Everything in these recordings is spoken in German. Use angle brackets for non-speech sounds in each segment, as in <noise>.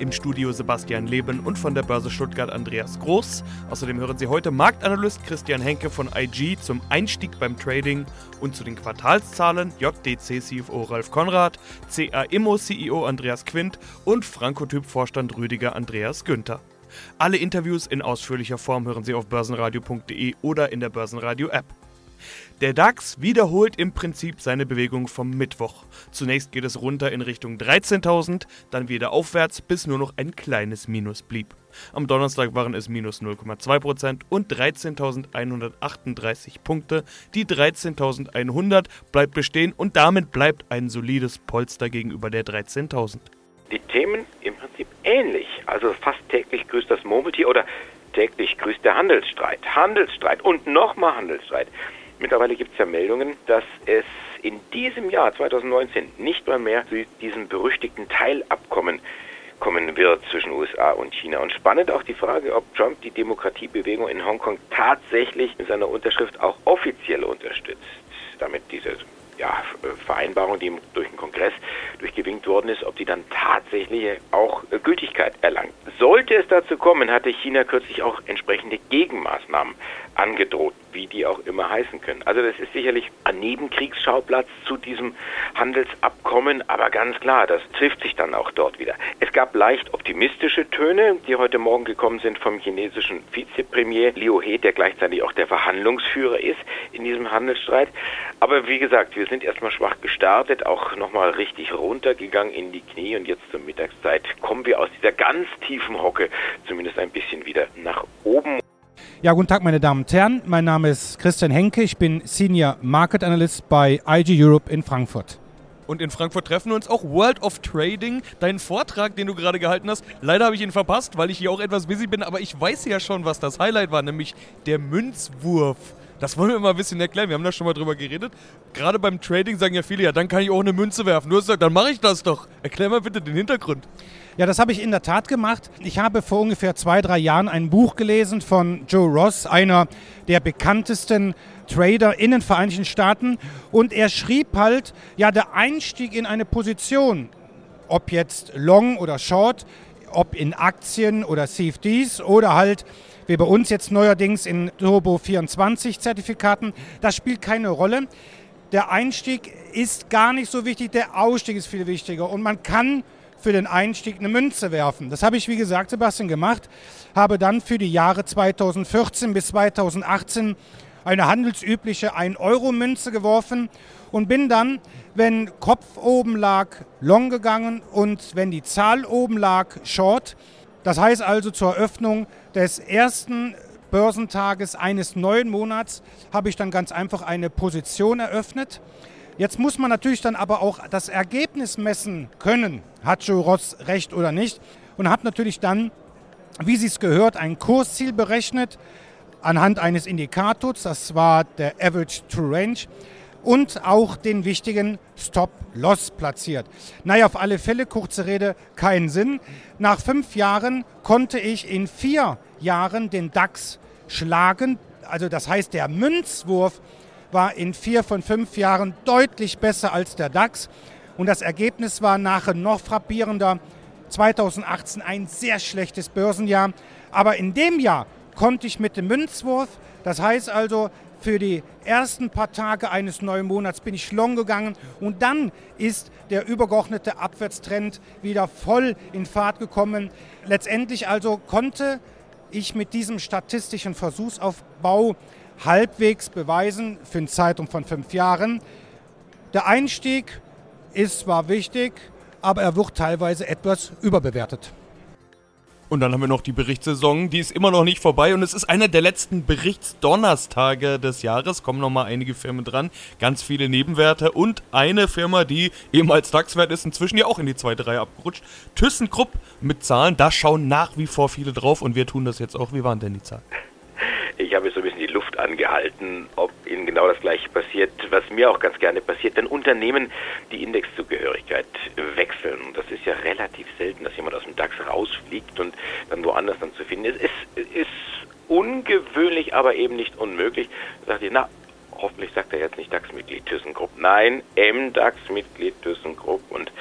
Im Studio Sebastian Leben und von der Börse Stuttgart Andreas Groß. Außerdem hören Sie heute Marktanalyst Christian Henke von IG zum Einstieg beim Trading und zu den Quartalszahlen JDC CFO Ralf Konrad, CA Immo CEO Andreas Quint und Frankotyp Vorstand Rüdiger Andreas Günther. Alle Interviews in ausführlicher Form hören Sie auf börsenradio.de oder in der Börsenradio App. Der DAX wiederholt im Prinzip seine Bewegung vom Mittwoch. Zunächst geht es runter in Richtung 13.000, dann wieder aufwärts, bis nur noch ein kleines Minus blieb. Am Donnerstag waren es minus 0,2% und 13.138 Punkte. Die 13.100 bleibt bestehen und damit bleibt ein solides Polster gegenüber der 13.000. Die Themen im Prinzip ähnlich. Also fast täglich grüßt das Murmeltier oder täglich grüßt der Handelsstreit. Handelsstreit und nochmal Handelsstreit. Mittlerweile gibt es ja Meldungen, dass es in diesem Jahr 2019 nicht mal mehr zu diesem berüchtigten Teilabkommen kommen wird zwischen USA und China. Und spannend auch die Frage, ob Trump die Demokratiebewegung in Hongkong tatsächlich in seiner Unterschrift auch offiziell unterstützt. Damit diese ja, Vereinbarung, die durch den Kongress durchgewinkt worden ist, ob die dann tatsächlich auch Gültigkeit erlangt. Sollte es dazu kommen, hatte China kürzlich auch entsprechende Gegenmaßnahmen angedroht, wie die auch immer heißen können. Also das ist sicherlich ein Nebenkriegsschauplatz zu diesem Handelsabkommen, aber ganz klar, das trifft sich dann auch dort wieder. Es gab leicht optimistische Töne, die heute Morgen gekommen sind vom chinesischen Vizepremier Liu He, der gleichzeitig auch der Verhandlungsführer ist in diesem Handelsstreit. Aber wie gesagt, wir sind erstmal schwach gestartet, auch nochmal richtig runtergegangen in die Knie und jetzt zur Mittagszeit kommen wir aus dieser ganz tiefen Hocke zumindest ein bisschen wieder nach oben. Ja, guten Tag, meine Damen und Herren. Mein Name ist Christian Henke. Ich bin Senior Market Analyst bei IG Europe in Frankfurt. Und in Frankfurt treffen wir uns auch World of Trading. Deinen Vortrag, den du gerade gehalten hast, leider habe ich ihn verpasst, weil ich hier auch etwas busy bin, aber ich weiß ja schon, was das Highlight war, nämlich der Münzwurf. Das wollen wir mal ein bisschen erklären. Wir haben da schon mal drüber geredet. Gerade beim Trading sagen ja viele, ja, dann kann ich auch eine Münze werfen. Du hast gesagt, dann mache ich das doch. Erklär mal bitte den Hintergrund. Ja, das habe ich in der Tat gemacht. Ich habe vor ungefähr zwei, drei Jahren ein Buch gelesen von Joe Ross, einer der bekanntesten Trader in den Vereinigten Staaten. Und er schrieb halt, ja, der Einstieg in eine Position, ob jetzt Long oder Short, ob in Aktien oder CFDs oder halt wie bei uns jetzt neuerdings in Turbo 24 Zertifikaten, das spielt keine Rolle. Der Einstieg ist gar nicht so wichtig, der Ausstieg ist viel wichtiger und man kann für den Einstieg eine Münze werfen. Das habe ich, wie gesagt, Sebastian gemacht, habe dann für die Jahre 2014 bis 2018 eine handelsübliche 1-Euro-Münze geworfen und bin dann, wenn Kopf oben lag, long gegangen und wenn die Zahl oben lag, short. Das heißt also zur Eröffnung des ersten Börsentages eines neuen Monats habe ich dann ganz einfach eine Position eröffnet Jetzt muss man natürlich dann aber auch das Ergebnis messen können, hat Joe Ross recht oder nicht. Und hat natürlich dann, wie Sie es gehört, ein Kursziel berechnet anhand eines Indikators, das war der Average True Range, und auch den wichtigen Stop-Loss platziert. Naja, auf alle Fälle, kurze Rede, keinen Sinn. Nach fünf Jahren konnte ich in vier Jahren den DAX schlagen. Also das heißt, der Münzwurf war in vier von fünf Jahren deutlich besser als der DAX. Und das Ergebnis war nachher noch frappierender. 2018 ein sehr schlechtes Börsenjahr. Aber in dem Jahr konnte ich mit dem Münzwurf, das heißt also für die ersten paar Tage eines neuen Monats bin ich long gegangen und dann ist der übergeordnete Abwärtstrend wieder voll in Fahrt gekommen. Letztendlich also konnte ich mit diesem statistischen Versuchsaufbau halbwegs beweisen für einen Zeitraum von fünf Jahren. Der Einstieg ist zwar wichtig, aber er wird teilweise etwas überbewertet. Und dann haben wir noch die Berichtssaison, die ist immer noch nicht vorbei und es ist einer der letzten Berichtsdonnerstage des Jahres. Kommen noch mal einige Firmen dran, ganz viele Nebenwerte und eine Firma, die ehemals DAX-Wert ist, inzwischen ja auch in die zweite Reihe abgerutscht. ThyssenKrupp mit Zahlen, da schauen nach wie vor viele drauf und wir tun das jetzt auch. Wie waren denn die Zahlen? Ich habe so ein bisschen die Luft angehalten, ob Ihnen genau das gleiche passiert, was mir auch ganz gerne passiert, wenn Unternehmen die Indexzugehörigkeit wechseln. Das ist ja relativ selten, dass jemand aus dem DAX rausfliegt und dann woanders dann zu finden ist. Es ist ungewöhnlich, aber eben nicht unmöglich. Da sagt ihr, na, hoffentlich sagt er jetzt nicht DAX-Mitglied ThyssenKrupp. Nein, MDAX-Mitglied ThyssenKrupp und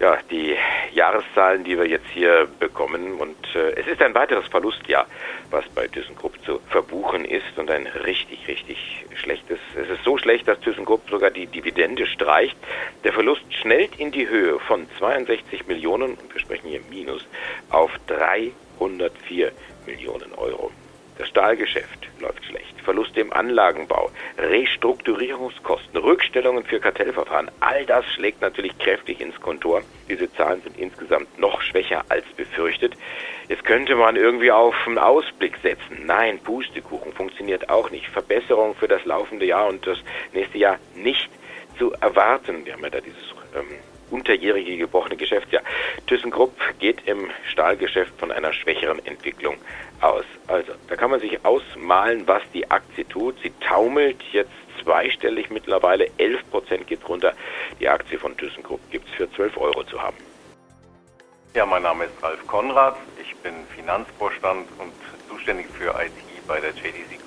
ja, die Jahreszahlen, die wir jetzt hier bekommen. Und äh, es ist ein weiteres Verlustjahr, was bei ThyssenKrupp zu verbuchen ist und ein richtig, richtig schlechtes. Es ist so schlecht, dass ThyssenKrupp sogar die Dividende streicht. Der Verlust schnellt in die Höhe von 62 Millionen, und wir sprechen hier Minus, auf 304 Millionen Euro. Das Stahlgeschäft läuft schlecht. Verluste im Anlagenbau, Restrukturierungskosten, Rückstellungen für Kartellverfahren. All das schlägt natürlich kräftig ins Kontor. Diese Zahlen sind insgesamt noch schwächer als befürchtet. Jetzt könnte man irgendwie auf einen Ausblick setzen. Nein, Pustekuchen funktioniert auch nicht. Verbesserung für das laufende Jahr und das nächste Jahr nicht zu erwarten. Wir haben ja da dieses ähm, unterjährige gebrochene Geschäftsjahr. ThyssenKrupp geht im Stahlgeschäft von einer schwächeren Entwicklung aus. Also, da kann man sich ausmalen, was die Aktie tut. Sie taumelt jetzt zweistellig mittlerweile, 11 Prozent geht runter. Die Aktie von ThyssenKrupp gibt es für 12 Euro zu haben. Ja, mein Name ist Ralf Konrad. Ich bin Finanzvorstand und zuständig für IT bei der JDC.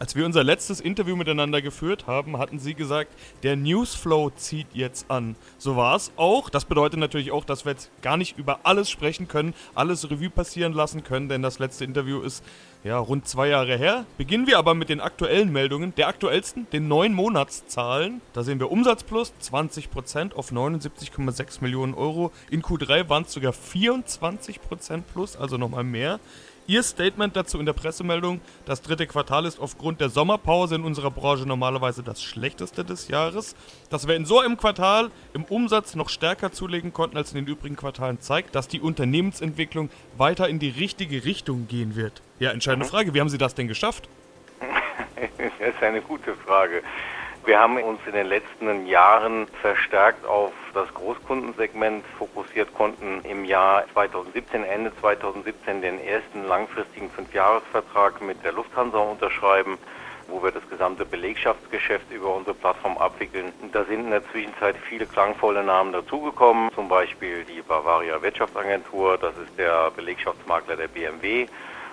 Als wir unser letztes Interview miteinander geführt haben, hatten Sie gesagt, der Newsflow zieht jetzt an. So war es auch. Das bedeutet natürlich auch, dass wir jetzt gar nicht über alles sprechen können, alles Revue passieren lassen können, denn das letzte Interview ist ja rund zwei Jahre her. Beginnen wir aber mit den aktuellen Meldungen, der aktuellsten, den neun Monatszahlen. Da sehen wir Umsatz plus 20% auf 79,6 Millionen Euro. In Q3 waren es sogar 24% plus, also nochmal mehr. Ihr Statement dazu in der Pressemeldung, das dritte Quartal ist aufgrund der Sommerpause in unserer Branche normalerweise das schlechteste des Jahres. Dass wir in so einem Quartal im Umsatz noch stärker zulegen konnten als in den übrigen Quartalen zeigt, dass die Unternehmensentwicklung weiter in die richtige Richtung gehen wird. Ja, entscheidende Frage, wie haben Sie das denn geschafft? <laughs> Das ist eine gute Frage. Wir haben uns in den letzten Jahren verstärkt auf das Großkundensegment fokussiert, konnten im Jahr 2017, Ende 2017, den ersten langfristigen Fünfjahresvertrag mit der Lufthansa unterschreiben wo wir das gesamte Belegschaftsgeschäft über unsere Plattform abwickeln. Da sind in der Zwischenzeit viele klangvolle Namen dazugekommen, zum Beispiel die Bavaria Wirtschaftsagentur, das ist der Belegschaftsmakler der BMW.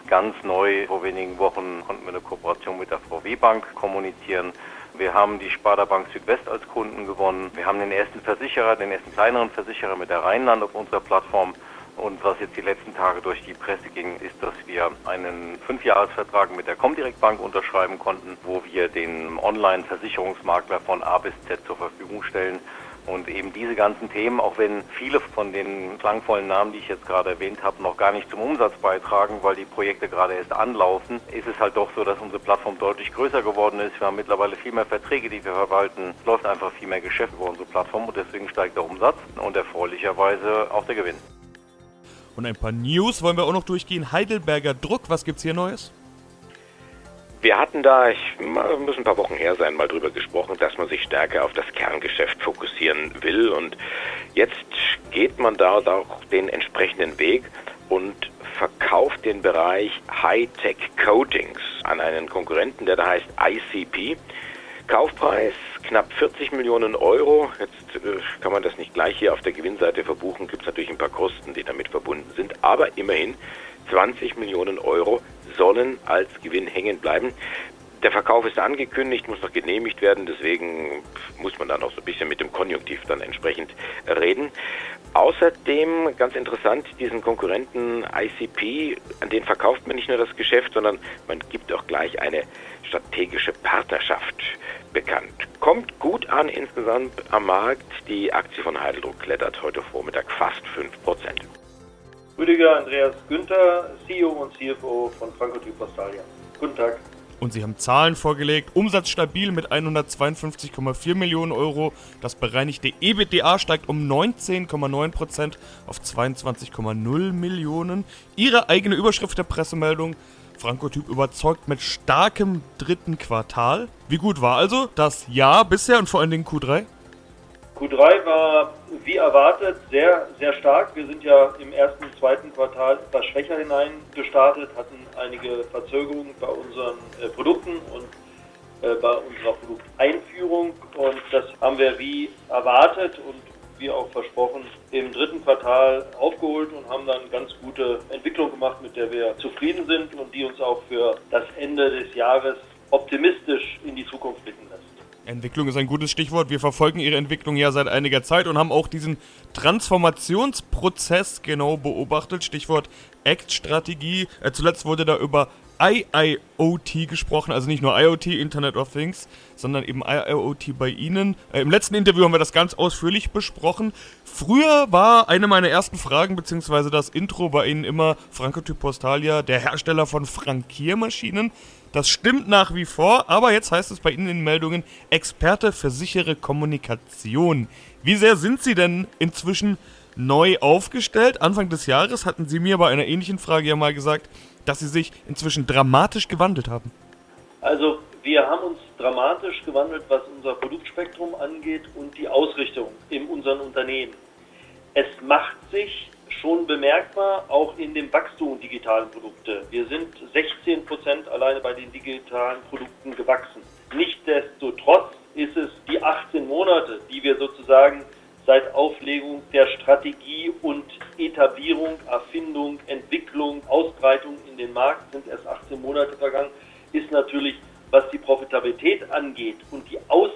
Ganz neu, vor wenigen Wochen konnten wir eine Kooperation mit der VW Bank kommunizieren. Wir haben die Sparda Bank Südwest als Kunden gewonnen. Wir haben den ersten Versicherer, den ersten kleineren Versicherer mit der Rheinland auf unserer Plattform. Und was jetzt die letzten Tage durch die Presse ging, ist, dass wir einen Fünfjahresvertrag mit der Comdirect Bank unterschreiben konnten, wo wir den Online-Versicherungsmakler von A bis Z zur Verfügung stellen und eben diese ganzen Themen, auch wenn viele von den klangvollen Namen, die ich jetzt gerade erwähnt habe, noch gar nicht zum Umsatz beitragen, weil die Projekte gerade erst anlaufen, ist es halt doch so, dass unsere Plattform deutlich größer geworden ist. Wir haben mittlerweile viel mehr Verträge, die wir verwalten. Es läuft einfach viel mehr Geschäft über unsere Plattform und deswegen steigt der Umsatz und erfreulicherweise auch der Gewinn. Und ein paar News wollen wir auch noch durchgehen. Heidelberger Druck, was gibt's hier Neues? Wir hatten da, ich muss ein paar Wochen her sein, mal drüber gesprochen, dass man sich stärker auf das Kerngeschäft fokussieren will. Und jetzt geht man da auch den entsprechenden Weg und verkauft den Bereich Hightech Coatings an einen Konkurrenten, der da heißt ICP. Kaufpreis knapp 40 Millionen Euro. Jetzt äh, kann man das nicht gleich hier auf der Gewinnseite verbuchen. Gibt es natürlich ein paar Kosten, die damit verbunden sind. Aber immerhin 20 Millionen Euro sollen als Gewinn hängen bleiben. Der Verkauf ist angekündigt, muss noch genehmigt werden, deswegen muss man dann auch so ein bisschen mit dem Konjunktiv dann entsprechend reden. Außerdem, ganz interessant, diesen Konkurrenten ICP, an den verkauft man nicht nur das Geschäft, sondern man gibt auch gleich eine strategische Partnerschaft bekannt. Kommt gut an insgesamt am Markt. Die Aktie von Heideldruck klettert heute Vormittag fast 5%. Rüdiger Andreas Günther, CEO und CFO von Franco Postalia. Guten Tag. Und sie haben Zahlen vorgelegt. Umsatz stabil mit 152,4 Millionen Euro. Das bereinigte EBITDA steigt um 19,9% auf 22,0 Millionen. Ihre eigene Überschrift der Pressemeldung. Frankotyp überzeugt mit starkem dritten Quartal. Wie gut war also das Jahr bisher und vor allen Dingen Q3? Q3 war wie erwartet sehr, sehr stark. Wir sind ja im ersten, zweiten Quartal etwas schwächer hinein gestartet, hatten einige Verzögerungen bei unseren äh, Produkten und äh, bei unserer Produkteinführung und das haben wir wie erwartet und wie auch versprochen im dritten Quartal aufgeholt und haben dann ganz gute Entwicklung gemacht, mit der wir zufrieden sind und die uns auch für das Ende des Jahres optimistisch in die Zukunft blicken lässt. Entwicklung ist ein gutes Stichwort. Wir verfolgen Ihre Entwicklung ja seit einiger Zeit und haben auch diesen Transformationsprozess genau beobachtet. Stichwort Act-Strategie. Äh, zuletzt wurde da über IIoT gesprochen, also nicht nur IoT, Internet of Things, sondern eben IIoT bei Ihnen. Äh, Im letzten Interview haben wir das ganz ausführlich besprochen. Früher war eine meiner ersten Fragen, beziehungsweise das Intro bei Ihnen immer Francotyp Postalia, der Hersteller von Frankiermaschinen. Das stimmt nach wie vor, aber jetzt heißt es bei Ihnen in den Meldungen Experte für sichere Kommunikation. Wie sehr sind Sie denn inzwischen neu aufgestellt? Anfang des Jahres hatten Sie mir bei einer ähnlichen Frage ja mal gesagt, dass Sie sich inzwischen dramatisch gewandelt haben. Also wir haben uns dramatisch gewandelt, was unser Produktspektrum angeht und die Ausrichtung in unseren Unternehmen. Es macht sich schon bemerkbar, auch in dem Wachstum digitalen Produkte. Wir sind 16 Prozent alleine bei den digitalen Produkten gewachsen. Nichtsdestotrotz ist es die 18 Monate, die wir sozusagen seit Auflegung der Strategie und Etablierung, Erfindung, Entwicklung, Ausbreitung in den Markt sind erst 18 Monate vergangen, ist natürlich, was die Profitabilität angeht und die Auswirkung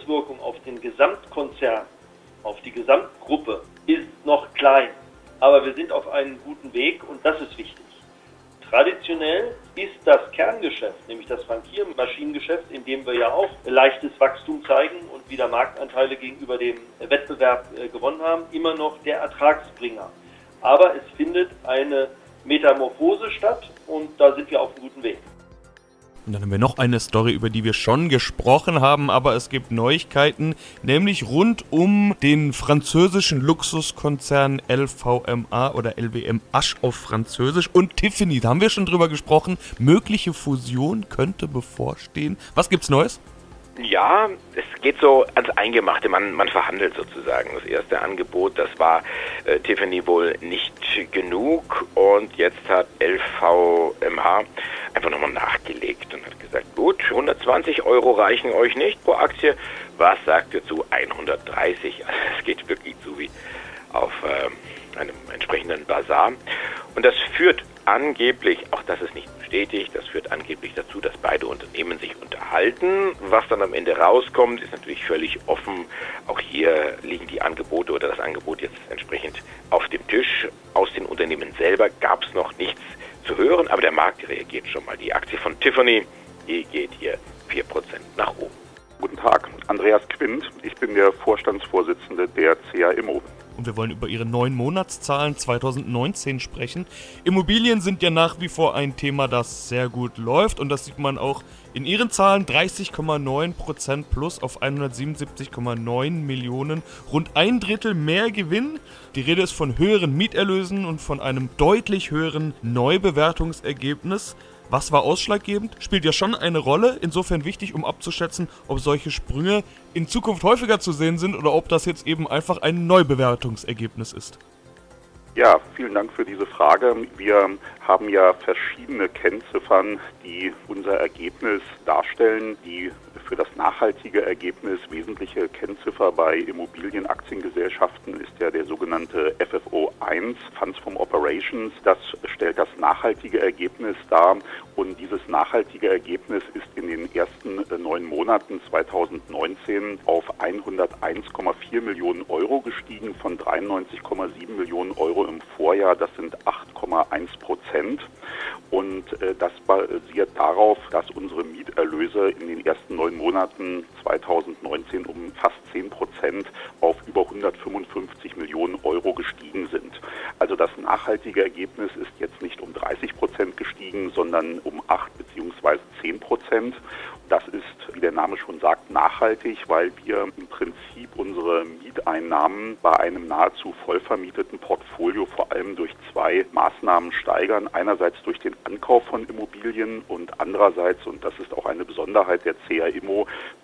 Nämlich das Frankiermaschinengeschäft, in dem wir ja auch leichtes Wachstum zeigen und wieder Marktanteile gegenüber dem Wettbewerb äh, gewonnen haben, immer noch der Ertragsbringer. Aber es findet eine Metamorphose statt und da sind wir auf einem guten Weg. Und dann haben wir noch eine Story, über die wir schon gesprochen haben, aber es gibt Neuigkeiten, nämlich rund um den französischen Luxuskonzern LVMA oder LWM Asch auf Französisch und Tiffany. Da haben wir schon drüber gesprochen. Mögliche Fusion könnte bevorstehen. Was gibt's Neues? Ja, es geht so ans Eingemachte. Man, man verhandelt sozusagen. Das erste Angebot, das war äh, Tiffany wohl nicht genug. Und jetzt hat LVMH einfach nochmal nachgelegt und hat gesagt, gut, 120 Euro reichen euch nicht pro Aktie. Was sagt ihr zu 130? Also es geht wirklich so wie auf äh, einem entsprechenden Bazar. Und das führt angeblich, auch das ist nicht bestätigt, das führt angeblich dazu, dass beide Unternehmen sich unterhalten. Was dann am Ende rauskommt, ist natürlich völlig offen. Auch hier liegen die Angebote oder das Angebot jetzt entsprechend auf dem Tisch. Aus den Unternehmen selber gab es noch nichts zu hören, aber der Markt reagiert schon mal. Die Aktie von Tiffany, die geht hier 4% nach oben. Guten Tag, Andreas Quint. Ich bin der Vorstandsvorsitzende der CA und wir wollen über ihre neun Monatszahlen 2019 sprechen. Immobilien sind ja nach wie vor ein Thema, das sehr gut läuft und das sieht man auch in ihren Zahlen 30,9% plus auf 177,9 Millionen, rund ein Drittel mehr Gewinn. Die Rede ist von höheren Mieterlösen und von einem deutlich höheren Neubewertungsergebnis. Was war ausschlaggebend? Spielt ja schon eine Rolle, insofern wichtig, um abzuschätzen, ob solche Sprünge in Zukunft häufiger zu sehen sind oder ob das jetzt eben einfach ein Neubewertungsergebnis ist. Ja, vielen Dank für diese Frage. Wir haben ja verschiedene Kennziffern, die unser Ergebnis darstellen. Die für das nachhaltige Ergebnis wesentliche Kennziffer bei Immobilienaktiengesellschaften ist ja der sogenannte FFO 1, Funds from Operations. Das stellt das nachhaltige Ergebnis dar und dieses nachhaltige Ergebnis ist in den ersten äh, neun Monaten 2019 auf 101,4 Millionen Euro gestiegen von 93,7 Millionen Euro im Vorjahr. Das sind 8,1 Prozent. Und äh, das basiert darauf, dass unsere Mieterlöse in den ersten neun Monaten 2019 um fast 10 Prozent auf über 155 Millionen Euro gestiegen sind. Also das nachhaltige Ergebnis ist jetzt nicht um 30 Prozent gestiegen, sondern um 8 bzw. 10 Prozent. Das ist, wie der Name schon sagt, nachhaltig, weil wir im Prinzip unsere Mieteinnahmen bei einem nahezu vollvermieteten Portfolio vor allem durch zwei Maßnahmen steigern. Einerseits durch den Ankauf von Immobilien und andererseits, und das ist auch eine Besonderheit der CA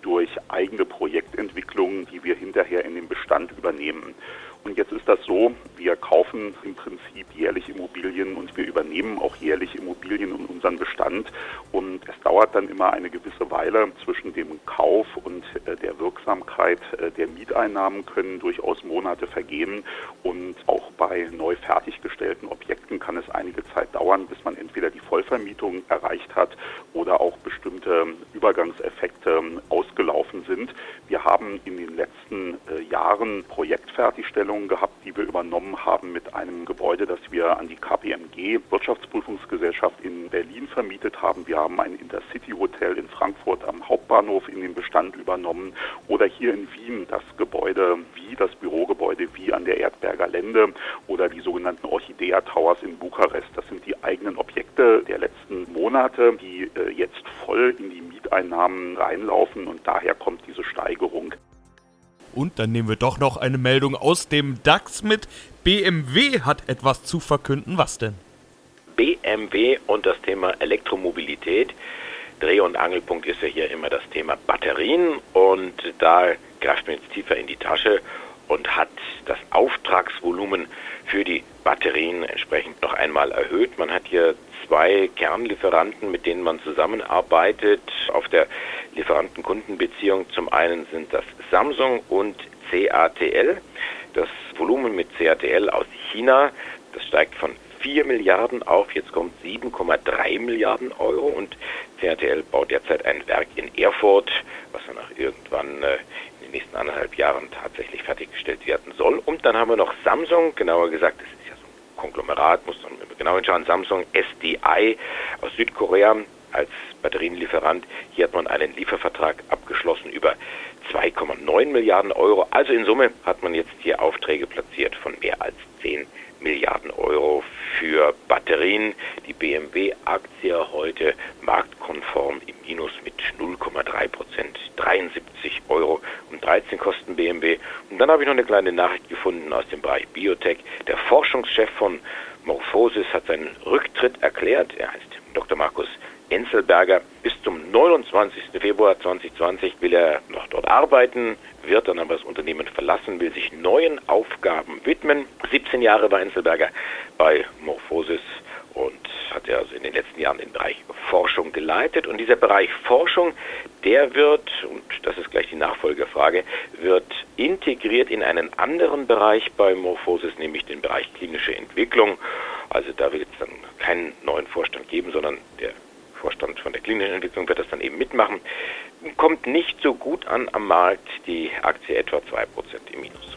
Durch eigene Projektentwicklungen, die wir hinterher in den Bestand übernehmen. Und jetzt ist das so, wir kaufen im Prinzip jährlich Immobilien und wir übernehmen auch jährlich Immobilien in unseren Bestand. Und es dauert dann immer eine gewisse Weile zwischen dem Kauf und äh, der Wirksamkeit äh, der Mieteinnahmen können durchaus Monate vergehen. Und auch bei neu fertiggestellten Objekten kann es einige Zeit dauern, bis man entweder die Vollvermietung erreicht hat oder auch bestimmte Übergangseffekte ausgelaufen sind. Wir haben in den letzten äh, Jahren Projektfertigstellungen gehabt, die wir übernommen haben mit einem Gebäude, das wir an die KPMG Wirtschaftsprüfungsgesellschaft in Berlin vermietet haben. Wir haben ein Intercity Hotel in Frankfurt am Hauptbahnhof in den Bestand übernommen oder hier in Wien das Gebäude wie das Bürogebäude wie an der Erdberger Lände oder die sogenannten Orchidea Towers in Bukarest. Das sind die eigenen Objekte der letzten Monate, die äh, jetzt voll in die Mieteinnahmen reinlaufen und daher kommt diese Steigerung. Und dann nehmen wir doch noch eine Meldung aus dem DAX mit. BMW hat etwas zu verkünden. Was denn? BMW und das Thema Elektromobilität. Dreh- und Angelpunkt ist ja hier immer das Thema Batterien und da greift man jetzt tiefer in die Tasche und hat das Auftragsvolumen für die Batterien entsprechend noch einmal erhöht. Man hat hier zwei Kernlieferanten, mit denen man zusammenarbeitet auf der Lieferanten-Kundenbeziehung. Zum einen sind das Samsung und CATL. Das Volumen mit CATL aus China, das steigt von 4 Milliarden auf, jetzt kommt 7,3 Milliarden Euro und CATL baut derzeit ein Werk in Erfurt, was dann auch irgendwann äh, nächsten anderthalb Jahren tatsächlich fertiggestellt werden soll. Und dann haben wir noch Samsung, genauer gesagt, das ist ja so ein Konglomerat, muss man genau hinschauen, Samsung SDI aus Südkorea als Batterienlieferant. Hier hat man einen Liefervertrag abgeschlossen über 2,9 Milliarden Euro. Also in Summe hat man jetzt hier Aufträge platziert von mehr als 10 Milliarden Euro für Batterien. Die BMW-Aktie heute marktkonform im Minus mit 0,3 Prozent. 73 Euro und 13 kosten BMW. Und dann habe ich noch eine kleine Nachricht gefunden aus dem Bereich Biotech. Der Forschungschef von Morphosis hat seinen Rücktritt erklärt. Er heißt Dr. Markus Enzelberger. Bis zum 29. Februar 2020 will er noch dort arbeiten, wird dann aber das Unternehmen verlassen, will sich neuen Aufgaben widmen. 17 Jahre war Enzelberger bei Morphosis hat er also in den letzten Jahren den Bereich Forschung geleitet. Und dieser Bereich Forschung, der wird, und das ist gleich die Nachfolgefrage, wird integriert in einen anderen Bereich bei Morphosis, nämlich den Bereich klinische Entwicklung. Also da wird es dann keinen neuen Vorstand geben, sondern der Vorstand von der klinischen Entwicklung wird das dann eben mitmachen. Kommt nicht so gut an am Markt, die Aktie etwa 2% im Minus.